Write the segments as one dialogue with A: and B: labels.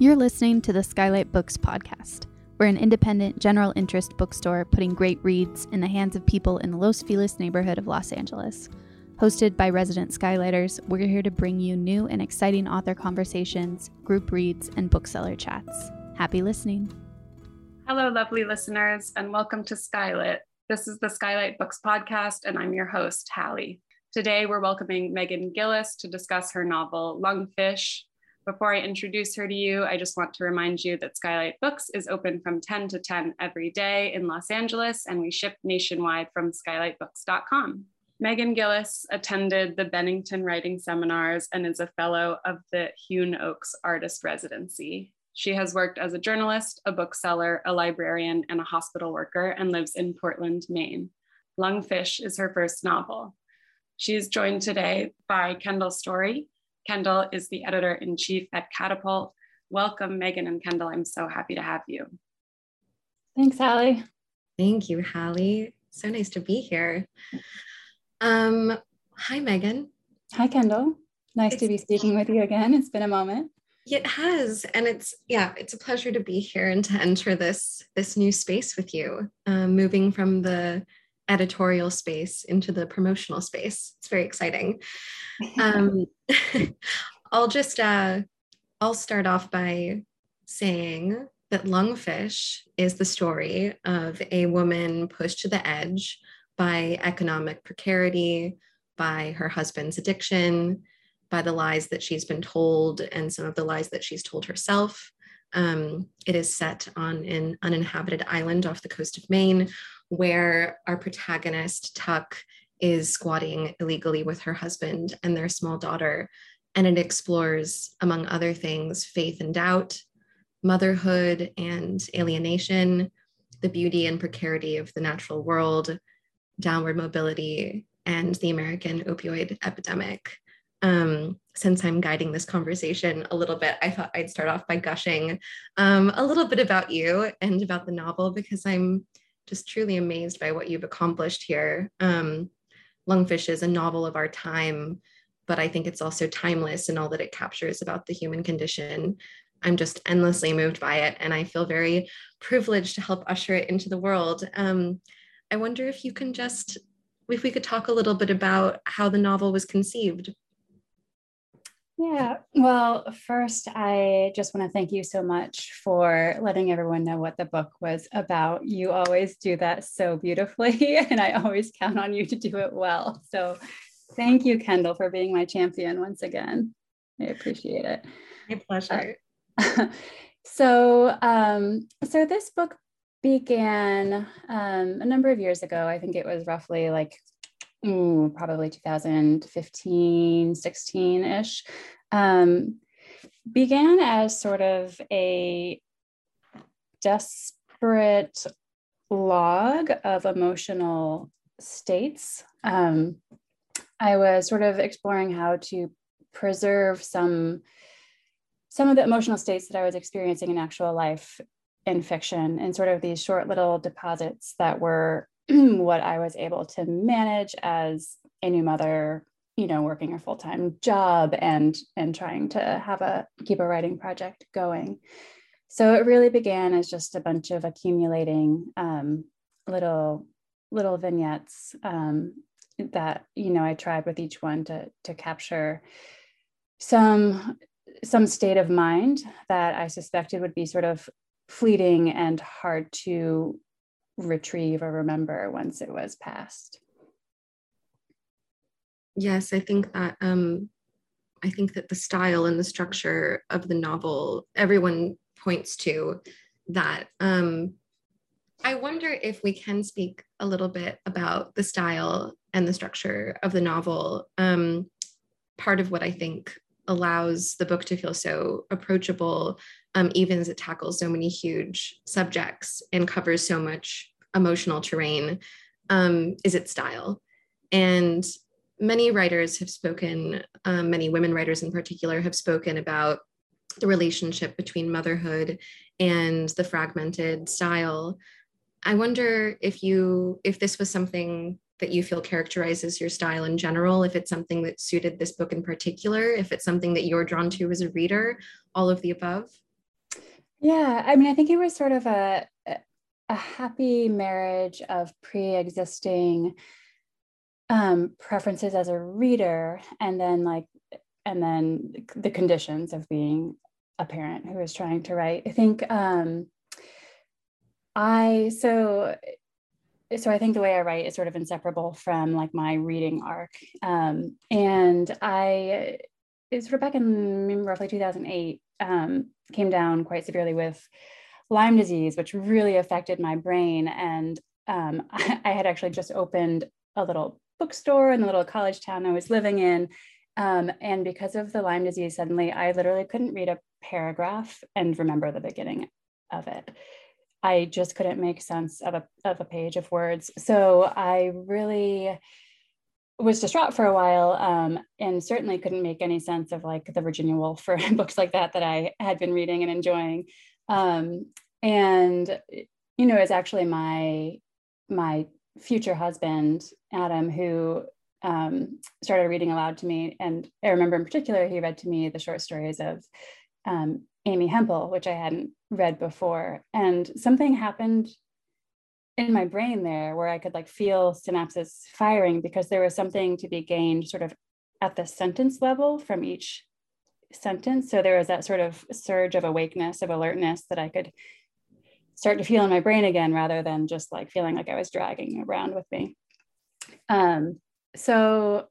A: You're listening to the Skylight Books podcast. We're an independent, general interest bookstore putting great reads in the hands of people in the Los Feliz neighborhood of Los Angeles. Hosted by resident Skylighters, we're here to bring you new and exciting author conversations, group reads, and bookseller chats. Happy listening.
B: Hello, lovely listeners, and welcome to Skylit. This is the Skylight Books podcast, and I'm your host, Hallie. Today, we're welcoming Meghan Gilliss to discuss her novel, Lungfish, before I introduce her to you, I just want to remind you that Skylight Books is open from 10 to 10 every day in Los Angeles, and we ship nationwide from skylightbooks.com. Meghan Gilliss attended the Bennington Writing Seminars and is a fellow of the Hewnoaks Artist Residency. She has worked as a journalist, a bookseller, a librarian, and a hospital worker, and lives in Portland, Maine. Lungfish is her first novel. She is joined today by Kendall Storey, Kendall is the editor in chief at Catapult. Welcome, Meghan and Kendall. I'm so happy to have you.
C: Thanks, Hallie.
D: Thank you, Hallie. So nice to be here. Um, hi, Meghan.
C: Hi, Kendall. Nice it's, to be speaking with you again. It's been a moment.
D: It has, and it's yeah, it's a pleasure to be here and to enter this this new space with you. Um, moving from the editorial space into the promotional space. It's very exciting. Um, I'll just uh, I'll start off by saying that Lungfish is the story of a woman pushed to the edge by economic precarity, by her husband's addiction, by the lies that she's been told, and some of the lies that she's told herself. Um, it is set on an uninhabited island off the coast of Maine where our protagonist, Tuck, is squatting illegally with her husband and their small daughter. And it explores, among other things, faith and doubt, motherhood and alienation, the beauty and precarity of the natural world, downward mobility, and the American opioid epidemic. Um, since I'm guiding this conversation a little bit, I thought I'd start off by gushing um, a little bit about you and about the novel because I'm just truly amazed by what you've accomplished here. Um, Lungfish is a novel of our time, but I think it's also timeless in all that it captures about the human condition. I'm just endlessly moved by it, and I feel very privileged to help usher it into the world. Um, I wonder if you can just, if we could talk a little bit about how the novel was conceived.
C: Yeah, well, first, I just want to thank you so much for letting everyone know what the book was about. You always do that so beautifully, and I always count on you to do it well. So, thank you, Kendall, for being my champion once again. I appreciate it.
D: My pleasure.
C: Uh, so, um, so this book began um, a number of years ago. I think it was roughly like ooh, probably 2015, 16 ish, um, began as sort of a desperate log of emotional states. Um, I was sort of exploring how to preserve some some of the emotional states that I was experiencing in actual life in fiction and sort of these short little deposits that were what I was able to manage as a new mother, you know, working a full-time job and and trying to have a keep a writing project going. So it really began as just a bunch of accumulating um, little little vignettes um, that you know I tried with each one to to capture some some state of mind that I suspected would be sort of fleeting and hard to retrieve or remember once it was past.
D: Yes, I think that um, I think that the style and the structure of the novel, everyone points to that. Um, I wonder if we can speak a little bit about the style and the structure of the novel. Um, part of what I think allows the book to feel so approachable, um, even as it tackles so many huge subjects and covers so much emotional terrain, um, is its style. And many writers have spoken, um, many women writers in particular, have spoken about the relationship between motherhood and the fragmented style. I wonder if you, if this was something that you feel characterizes your style in general, if it's something that suited this book in particular, if it's something that you're drawn to as a reader, all of the above?
C: Yeah, I mean, I think it was sort of a a happy marriage of pre-existing um, preferences as a reader, and then like, and then the conditions of being a parent who is trying to write. I think um, I so so I think the way I write is sort of inseparable from like my reading arc. Um, and I it's sort of back in roughly 2008, um, came down quite severely with Lyme disease, which really affected my brain. And um, I, I, had actually just opened a little bookstore in the little college town I was living in. Um, and because of the Lyme disease, suddenly I literally couldn't read a paragraph and remember the beginning of it. I just couldn't make sense of a, of a page of words. So I really was distraught for a while um, and certainly couldn't make any sense of like the Virginia Woolf or books like that that I had been reading and enjoying. Um, and you know, it's actually my my future husband Adam who um, started reading aloud to me, and I remember in particular he read to me the short stories of um, Amy Hempel, which I hadn't read before. And something happened in my brain there where I could like feel synapses firing because there was something to be gained sort of at the sentence level from each sentence. So there was that sort of surge of awakeness, of alertness that I could start to feel in my brain again rather than just like feeling like I was dragging around with me. Um, so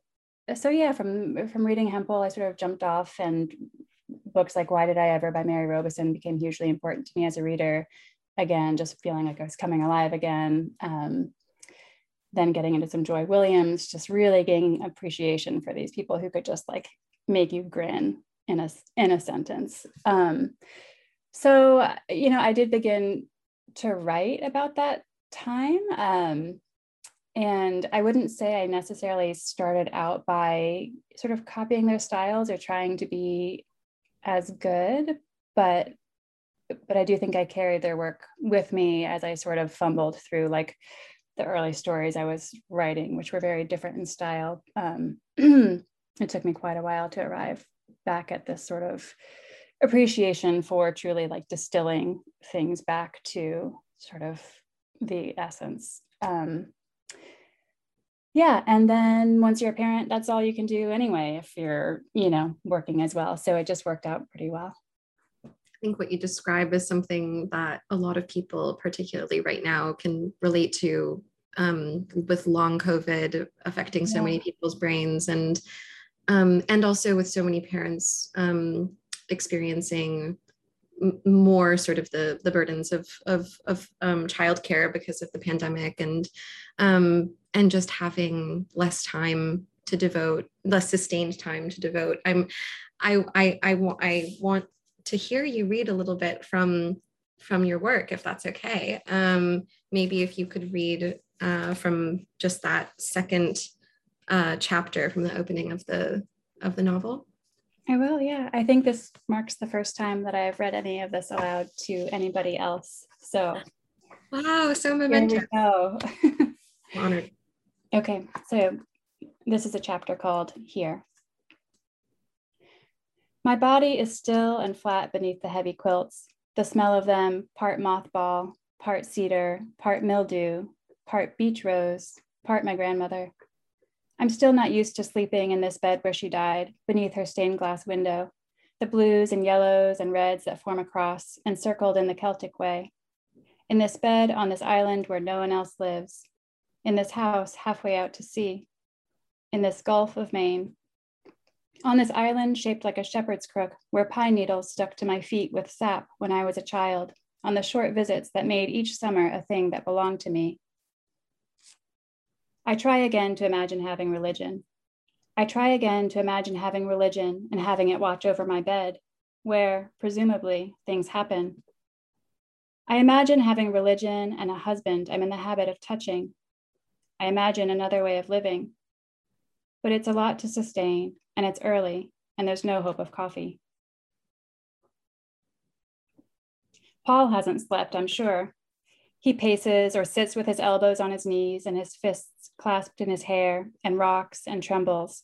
C: so yeah, from from reading Hempel, I sort of jumped off and books like Why Did I Ever by Mary Robison became hugely important to me as a reader. Again, just feeling like I was coming alive again. Um, then getting into some Joy Williams, just really gaining appreciation for these people who could just like make you grin in a in a sentence. Um, so you know, I did begin to write about that time. Um, and I wouldn't say I necessarily started out by sort of copying their styles or trying to be as good, but but I do think I carried their work with me as I sort of fumbled through like the early stories I was writing, which were very different in style. Um, it took me quite a while to arrive back at this sort of appreciation for truly like distilling things back to sort of the essence. Um, yeah and then once you're a parent that's all you can do anyway if you're you know working as well so it just worked out pretty well
D: i think what you describe is something that a lot of people particularly right now can relate to um, with long covid affecting so yeah. many people's brains and um, and also with so many parents um, experiencing more sort of the the burdens of of of um, childcare because of the pandemic and um, and just having less time to devote, less sustained time to devote. I'm I I I want I want to hear you read a little bit from from your work if that's okay. Um, maybe if you could read uh, from just that second uh, chapter from the opening of the of the novel.
C: I will, yeah. I think this marks the first time that I've read any of this aloud to anybody else. So,
D: wow, so momentous.
C: Here
D: we go. Honored.
C: Okay, so this is a chapter called Here. My body is still and flat beneath the heavy quilts, the smell of them part mothball, part cedar, part mildew, part beech rose, part my grandmother. I'm still not used to sleeping in this bed where she died, beneath her stained glass window, the blues and yellows and reds that form a cross, encircled in the Celtic way. In this bed on this island where no one else lives, in this house halfway out to sea, in this Gulf of Maine. On this island shaped like a shepherd's crook, where pine needles stuck to my feet with sap when I was a child, on the short visits that made each summer a thing that belonged to me, I try again to imagine having religion. I try again to imagine having religion and having it watch over my bed, where, presumably, things happen. I imagine having religion and a husband I'm in the habit of touching. I imagine another way of living. But it's a lot to sustain, and it's early, and there's no hope of coffee. Paul hasn't slept, I'm sure. He paces or sits with his elbows on his knees and his fists clasped in his hair and rocks and trembles.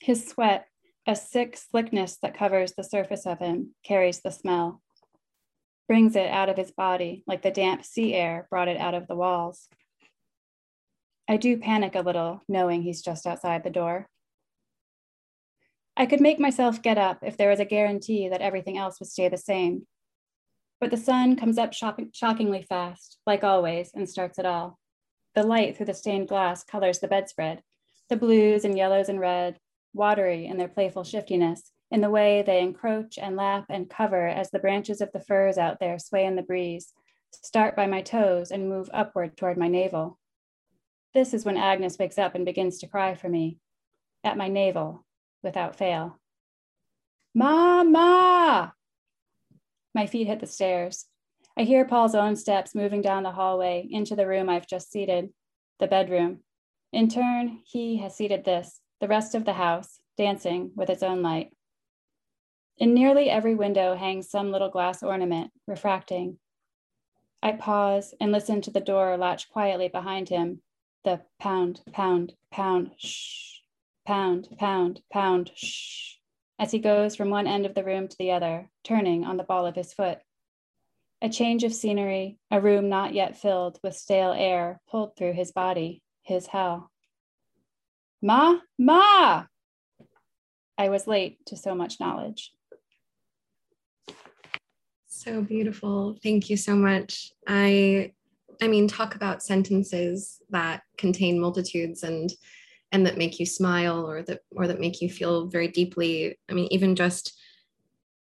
C: His sweat, a sick slickness that covers the surface of him, carries the smell. brings it out of his body like the damp sea air brought it out of the walls. I do panic a little, knowing he's just outside the door. I could make myself get up if there was a guarantee that everything else would stay the same. But the sun comes up shockingly fast, like always, and starts it all. The light through the stained glass colors the bedspread, the blues and yellows and red, watery in their playful shiftiness, in the way they encroach and lap and cover as the branches of the firs out there sway in the breeze, start by my toes and move upward toward my navel. This is when Agnes wakes up and begins to cry for me, at my navel, without fail. Mama! My feet hit the stairs. I hear Paul's own steps moving down the hallway into the room I've just seated, the bedroom. In turn, he has seated this, the rest of the house, dancing with its own light. In nearly every window hangs some little glass ornament, refracting. I pause and listen to the door latch quietly behind him, the pound, pound, pound, shh, pound, pound, pound, shh, as he goes from one end of the room to the other, turning on the ball of his foot. A change of scenery, a room not yet filled with stale air pulled through his body, his hell. Ma, ma! I was late to so much knowledge.
D: So beautiful. Thank you so much. I I mean talk about sentences that contain multitudes and and that make you smile or that or that make you feel very deeply. I mean even just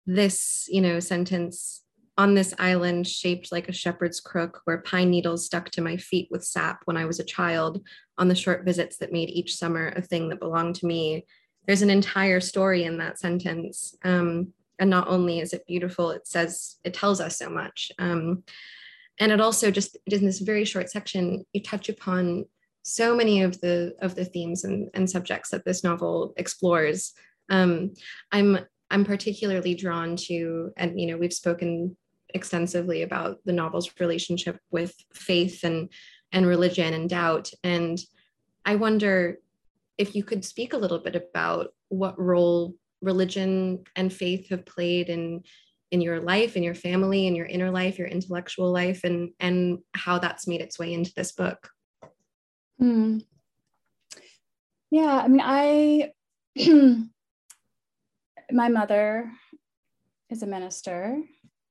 D: this, you know, sentence on this island shaped like a shepherd's crook where pine needles stuck to my feet with sap when I was a child on the short visits that made each summer a thing that belonged to me. There's an entire story in that sentence. Um, and not only is it beautiful it says it tells us so much um, and it also just in this very short section you touch upon so many of the of the themes and, and subjects that this novel explores. Um, i'm i'm particularly drawn to and you know we've spoken extensively about the novel's relationship with faith and and religion and doubt. And i wonder if you could speak a little bit about what role religion and faith have played in in your life in your family in your inner life your intellectual life and and how that's made its way into this book
C: hmm. yeah i mean i my mother is a minister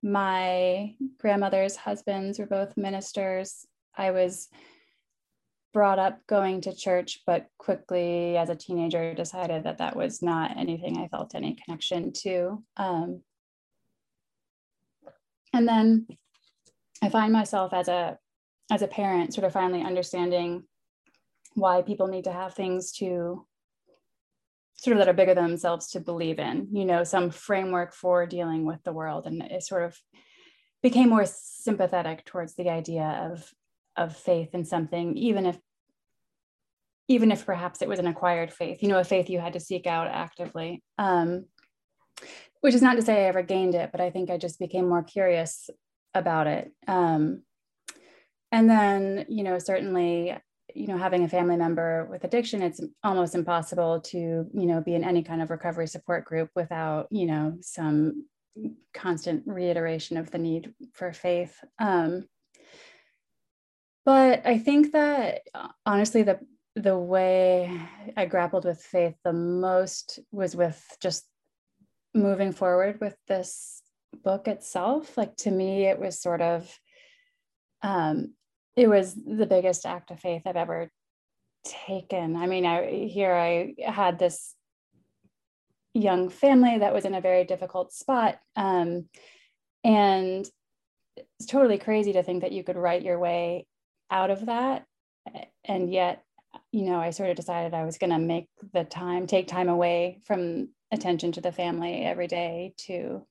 C: my grandmother's husbands were both ministers i was brought up going to church, but quickly as a teenager decided that that was not anything I felt any connection to. Um, and then I find myself as a as a parent sort of finally understanding why people need to have things to sort of that are bigger than themselves to believe in, you know, some framework for dealing with the world. And it sort of became more sympathetic towards the idea of of faith in something, even if even if perhaps it was an acquired faith, you know, a faith you had to seek out actively. Um, which is not to say I ever gained it, but I think I just became more curious about it. Um, and then, you know, certainly, you know, having a family member with addiction, it's almost impossible to, you know, be in any kind of recovery support group without, you know, some constant reiteration of the need for faith. Um, but I think that uh, honestly, the the way I grappled with faith the most was with just moving forward with this book itself. Like to me, it was sort of, um, it was the biggest act of faith I've ever taken. I mean, I here I had this young family that was in a very difficult spot. Um, and it's totally crazy to think that you could write your way out of that. And yet, you know, I sort of decided I was going to make the time, take time away from attention to the family every day to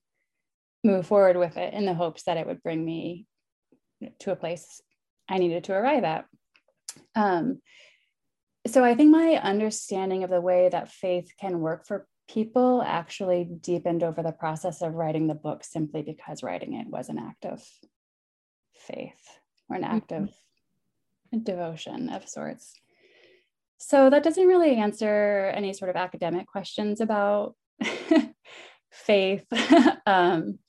C: move forward with it in the hopes that it would bring me to a place I needed to arrive at. Um, so I think my understanding of the way that faith can work for people actually deepened over the process of writing the book simply because writing it was an act of faith or an act mm-hmm. of devotion of sorts. So that doesn't really answer any sort of academic questions about faith. um,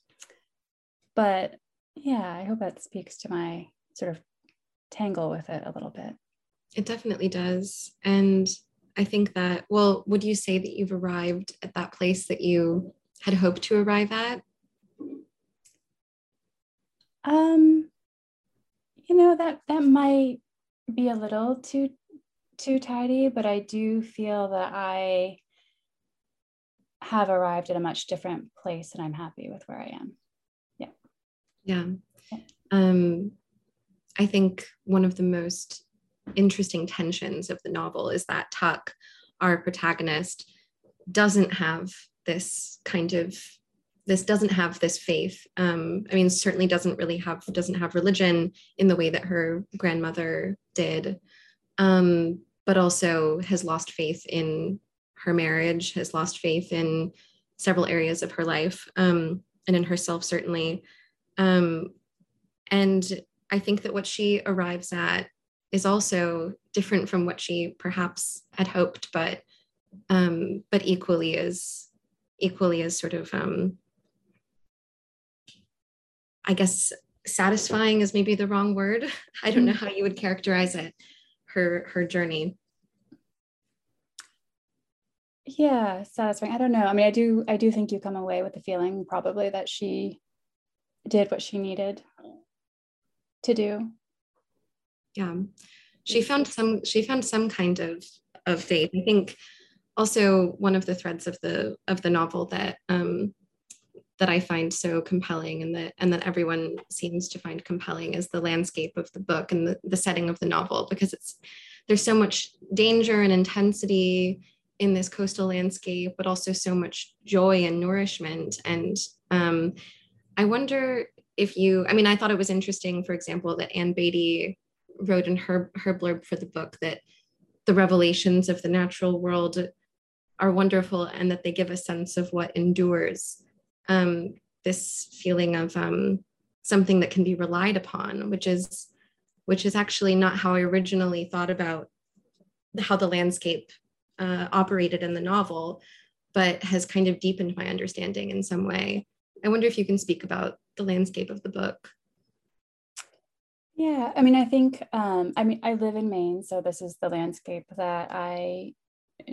C: but yeah, I hope that speaks to my sort of tangle with it a little bit.
D: It definitely does. And I think that, well, would you say that you've arrived at that place that you had hoped to arrive at?
C: Um, you know, that that might be a little too too tidy, but I do feel that I have arrived at a much different place and I'm happy with where I am. Yeah.
D: Yeah. Um, I think one of the most interesting tensions of the novel is that Tuck, our protagonist, doesn't have this kind of this doesn't have this faith um, i mean certainly doesn't really have doesn't have religion in the way that her grandmother did um, but also has lost faith in her marriage has lost faith in several areas of her life um, and in herself certainly um, and i think that what she arrives at is also different from what she perhaps had hoped but um, but equally as equally as sort of um, I guess satisfying is maybe the wrong word. I don't know mm-hmm. how you would characterize it. Her her journey.
C: Yeah, satisfying. I don't know. I mean, I do I do think you come away with the feeling probably that she did what she needed to do.
D: Yeah. She found some she found some kind of of faith. I think also one of the threads of the of the novel that um that I find so compelling and that and that everyone seems to find compelling is the landscape of the book and the, the setting of the novel because it's there's so much danger and intensity in this coastal landscape, but also so much joy and nourishment. And um, I wonder if you, I mean, I thought it was interesting, for example, that Ann Beattie wrote in her her blurb for the book that the revelations of the natural world are wonderful and that they give a sense of what endures um, this feeling of um, something that can be relied upon, which is which is actually not how I originally thought about how the landscape uh, operated in the novel, but has kind of deepened my understanding in some way. I wonder if you can speak about the landscape of the book.
C: Yeah, I mean, I think, um, I mean, I live in Maine, so this is the landscape that I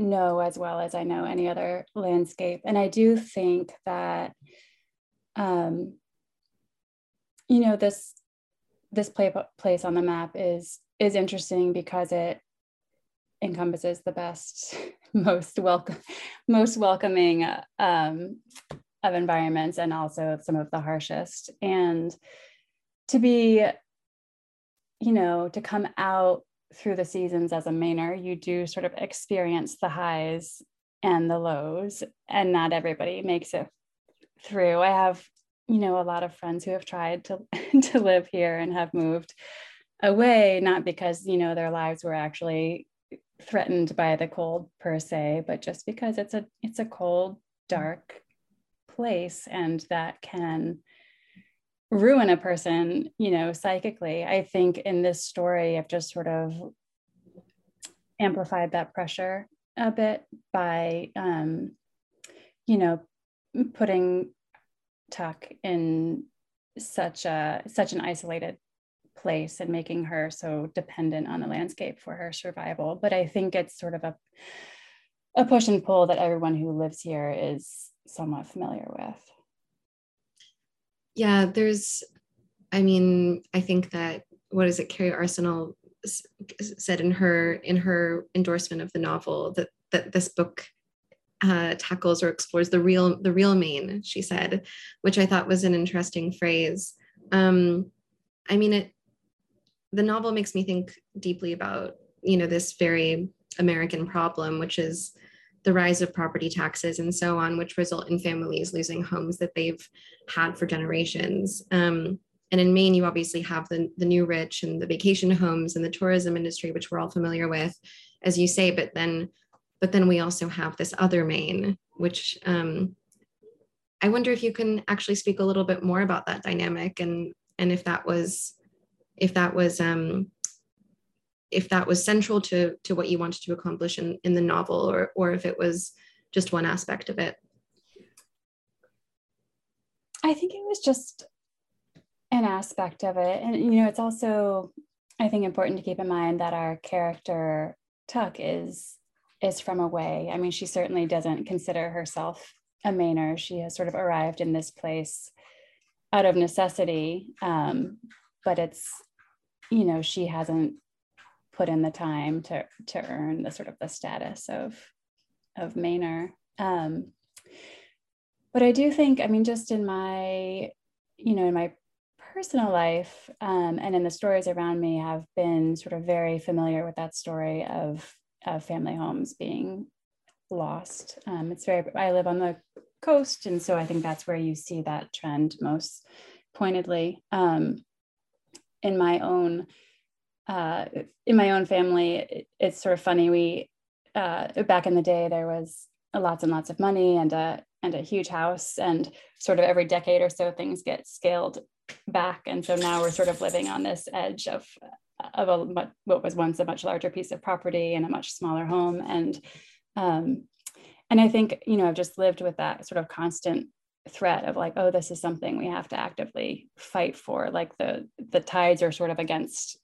C: know as well as I know any other landscape. And I do think that, um, you know, this this play, place on the map is is interesting because it encompasses the best, most welcome, most welcoming um, of environments, and also some of the harshest. And to be, you know, to come out through the seasons as a Mainer, you do sort of experience the highs and the lows, and not everybody makes it through. I have, you know, a lot of friends who have tried to to live here and have moved away, not because you know their lives were actually threatened by the cold per se, but just because it's a it's a cold, dark place, and that can ruin a person, you know, psychically. I think in this story, I've just sort of amplified that pressure a bit by, um, you know, putting Tuck in such a such an isolated place and making her so dependent on the landscape for her survival. But I think it's sort of a a push and pull that everyone who lives here is somewhat familiar with
D: yeah there's i mean i think that what is it Kerri Arsenault said in her in her endorsement of the novel that that this book uh, tackles or explores the real the real Maine she said which i thought was an interesting phrase. Um, i mean it the novel makes me think deeply about you know this very american problem which is the rise of property taxes and so on, which result in families losing homes that they've had for generations. Um, and in Maine, you obviously have the, the new rich and the vacation homes and the tourism industry, which we're all familiar with, as you say, but then but then we also have this other Maine, which um, I wonder if you can actually speak a little bit more about that dynamic and and if that was if that was um, if that was central to to what you wanted to accomplish in, in the novel or or if it was just one aspect of it
C: i think it was just an aspect of it. And you know, it's also I think important to keep in mind that our character Tuck is is from away. I mean, she certainly doesn't consider herself a Mainer. She has sort of arrived in this place out of necessity, um, but it's you know she hasn't put in the time to to earn the sort of the status of of Mainer. Um, but I do think, I mean, just in my, you know, in my personal life um, and in the stories around me have been sort of very familiar with that story of, of family homes being lost. Um, it's very, I live on the coast. And so I think that's where you see that trend most pointedly. Um, in my own, uh, in my own family, it, it's sort of funny. We, uh, back in the day, there was lots and lots of money and a, and a huge house. And sort of every decade or so, things get scaled back. And so now we're sort of living on this edge of, of a, what was once a much larger piece of property and a much smaller home. And, um, and I think, you know, I've just lived with that sort of constant threat of like, oh, this is something we have to actively fight for. Like the, the tides are sort of against,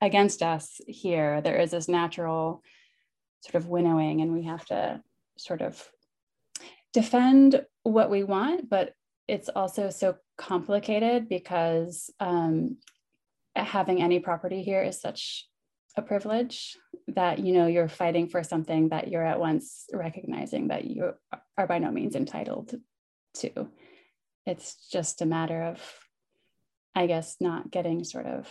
C: against us here. There is this natural sort of winnowing and we have to sort of defend what we want, but it's also so complicated because um, having any property here is such a privilege that you know you're fighting for something that you're at once recognizing that you are by no means entitled to it's just a matter of i guess not getting sort of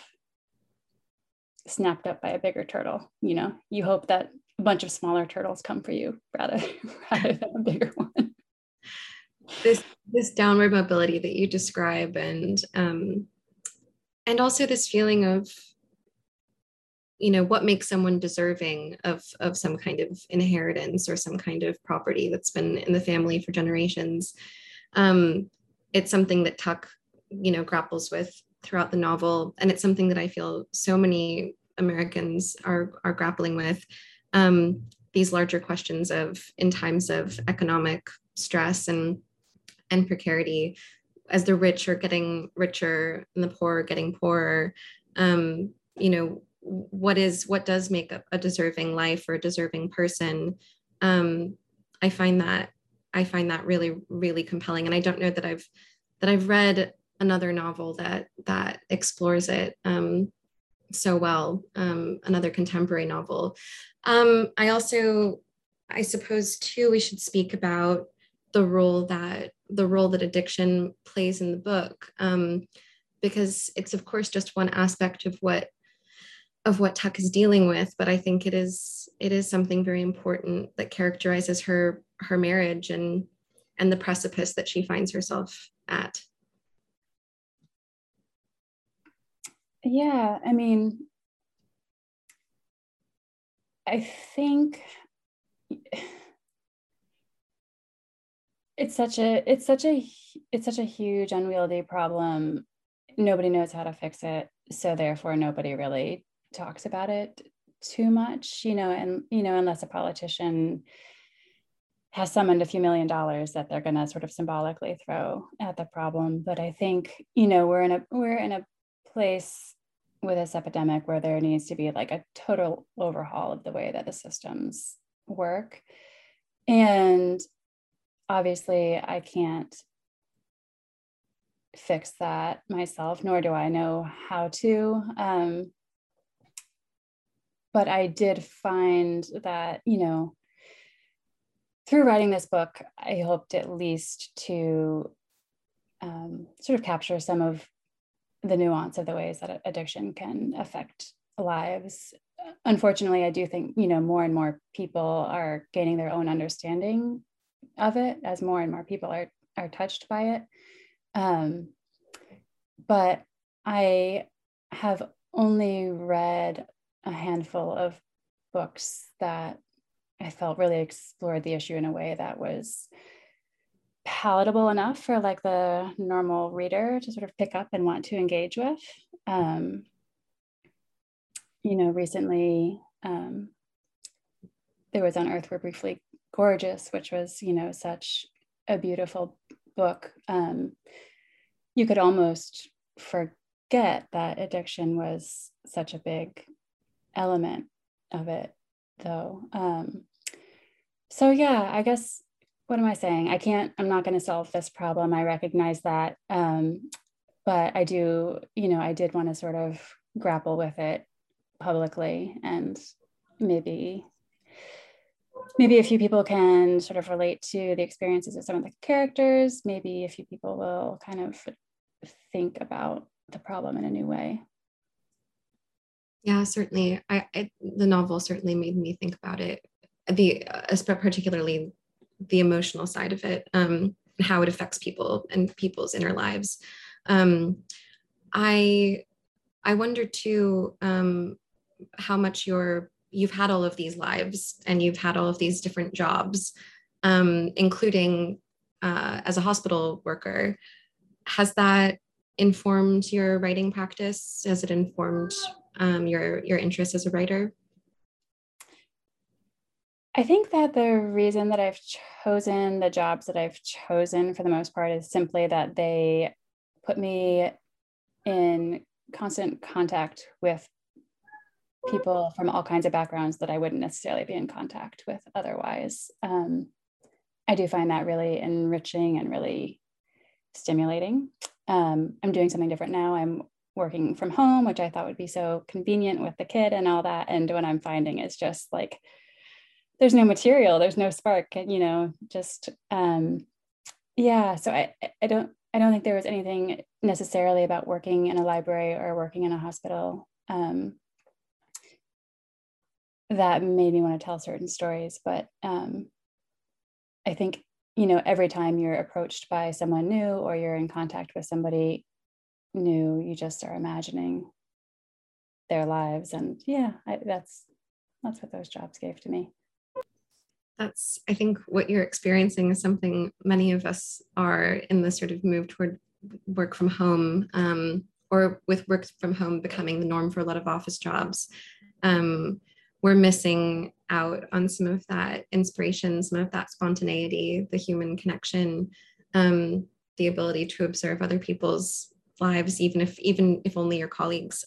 C: snapped up by a bigger turtle you know? You hope that a bunch of smaller turtles come for you rather rather than a bigger one.
D: This this downward mobility that you describe and um, and also this feeling of you know what makes someone deserving of of some kind of inheritance or some kind of property that's been in the family for generations um, it's something that tuck you know grapples with throughout the novel. And it's something that i feel so many americans are are grappling with um, these larger questions of in times of economic stress and and precarity as the rich are getting richer and the poor are getting poorer um, you know what is what does make a, a deserving life or a deserving person? Um, i find that i find that really really compelling. And i don't know that i've that i've read another novel that that explores it. Um, so well um, another contemporary novel. Um, i also i suppose too we should speak about the role that the role that addiction plays in the book um, because it's of course just one aspect of what of what Tuck is dealing with but I think it is it is something very important that characterizes her her marriage and and the precipice that she finds herself at
C: yeah I mean I think it's such a it's such a it's such a huge unwieldy problem. Nobody knows how to fix it so therefore nobody really talks about it too much you know and you know unless a politician has summoned a few million dollars that they're going to sort of symbolically throw at the problem. But i think you know we're in a we're in a place with this epidemic where there needs to be like a total overhaul of the way that the systems work and obviously I can't fix that myself, nor do I know how to. Um, but I did find that, you know, through writing this book, I hoped at least to um, sort of capture some of the nuance of the ways that addiction can affect lives. Unfortunately, I do think, you know, more and more people are gaining their own understanding of it as more and more people are are touched by it. Um, but I have only read a handful of books that I felt really explored the issue in a way that was palatable enough for like the normal reader to sort of pick up and want to engage with. Um, you know, recently um, there was on Earth We're Briefly gorgeous, which was, you know, such a beautiful book. Um, you could almost forget that addiction was such a big element of it, though. Um, so, yeah, I guess what am I saying? I can't, I'm not going to solve this problem. I recognize that. Um, but I do, you know, I did want to sort of grapple with it publicly and maybe maybe a few people can sort of relate to the experiences of some of the characters maybe a few people will kind of think about the problem in a new way
D: yeah certainly i, I the novel certainly made me think about it the uh, particularly the emotional side of it um, how it affects people and people's inner lives. Um, i i wonder too um, how much you're you've had all of these lives and you've had all of these different jobs um, including uh, as a hospital worker. Has that informed your writing practice? Has it informed um, your your interest as a writer
C: I think that the reason that I've chosen the jobs that I've chosen for the most part is simply that they put me in constant contact with people from all kinds of backgrounds that I wouldn't necessarily be in contact with otherwise. Um, I do find that really enriching and really stimulating. Um, I'm doing something different now. I'm working from home, which I thought would be so convenient with the kid and all that. And what I'm finding is just like there's no material, there's no spark, and you know, just um, yeah. So I I don't I don't think there was anything necessarily about working in a library or working in a hospital um, that made me want to tell certain stories. But um, I think, you know, every time you're approached by someone new or you're in contact with somebody new, you just are imagining their lives. And yeah, I, that's that's what those jobs gave to me.
D: That's, I think, what you're experiencing is something many of us are in this sort of move toward work from home um, or with work from home becoming the norm for a lot of office jobs. Um, we're missing out on some of that inspiration, some of that spontaneity, the human connection, um, the ability to observe other people's lives, even if even if only your colleagues.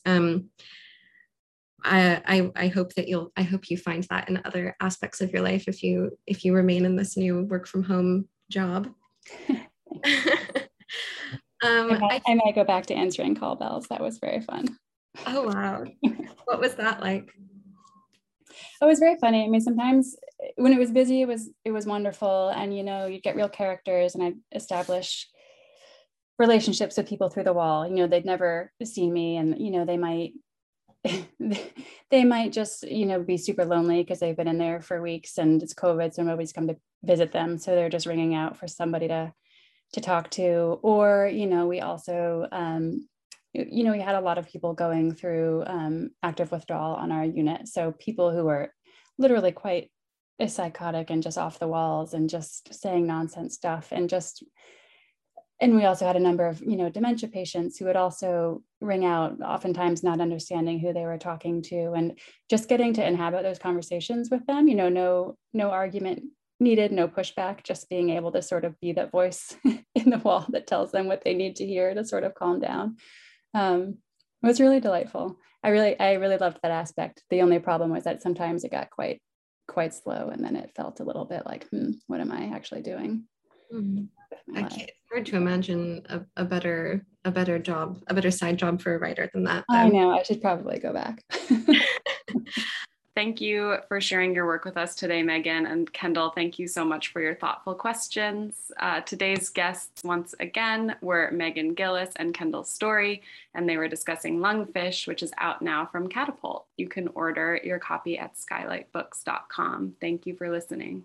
D: I, I, I hope that you'll I hope you find that in other aspects of your life if you if you remain in this new work from home job. um,
C: I, might, I, I might go back to answering call bells. That was very fun.
D: Oh wow. what was that like?
C: it was very funny. I mean, sometimes when it was busy, it was it was wonderful, and you know, you'd get real characters, and I'd establish relationships with people through the wall. You know, they'd never seen me, and you know, they might they might just you know be super lonely because they've been in there for weeks and it's covid so nobody's come to visit them so they're just ringing out for somebody to to talk to or you know we also um, you know, we had a lot of people going through um, active withdrawal on our unit. So people who were literally quite psychotic and just off the walls and just saying nonsense stuff and just and we also had a number of you know dementia patients who would also ring out oftentimes not understanding who they were talking to and just getting to inhabit those conversations with them you know no no argument needed no pushback just being able to sort of be that voice in the wall that tells them what they need to hear to sort of calm down um, was really delightful. I really, I really loved that aspect. The only problem was that sometimes it got quite, quite slow, and then it felt a little bit like, hmm, what am I actually doing?
D: Mm-hmm. Okay, it's hard to imagine a, a, better, a better job, a better side job for a writer than that.
C: Though. I know. I should probably go back.
B: Thank you for sharing your work with us today, Meghan. And Kendall, thank you so much for your thoughtful questions. Uh, today's guests, once again, were Meghan Gilliss and Kendall Storey, and they were discussing Lungfish, which is out now from Catapult. You can order your copy at skylightbooks.com. Thank you for listening.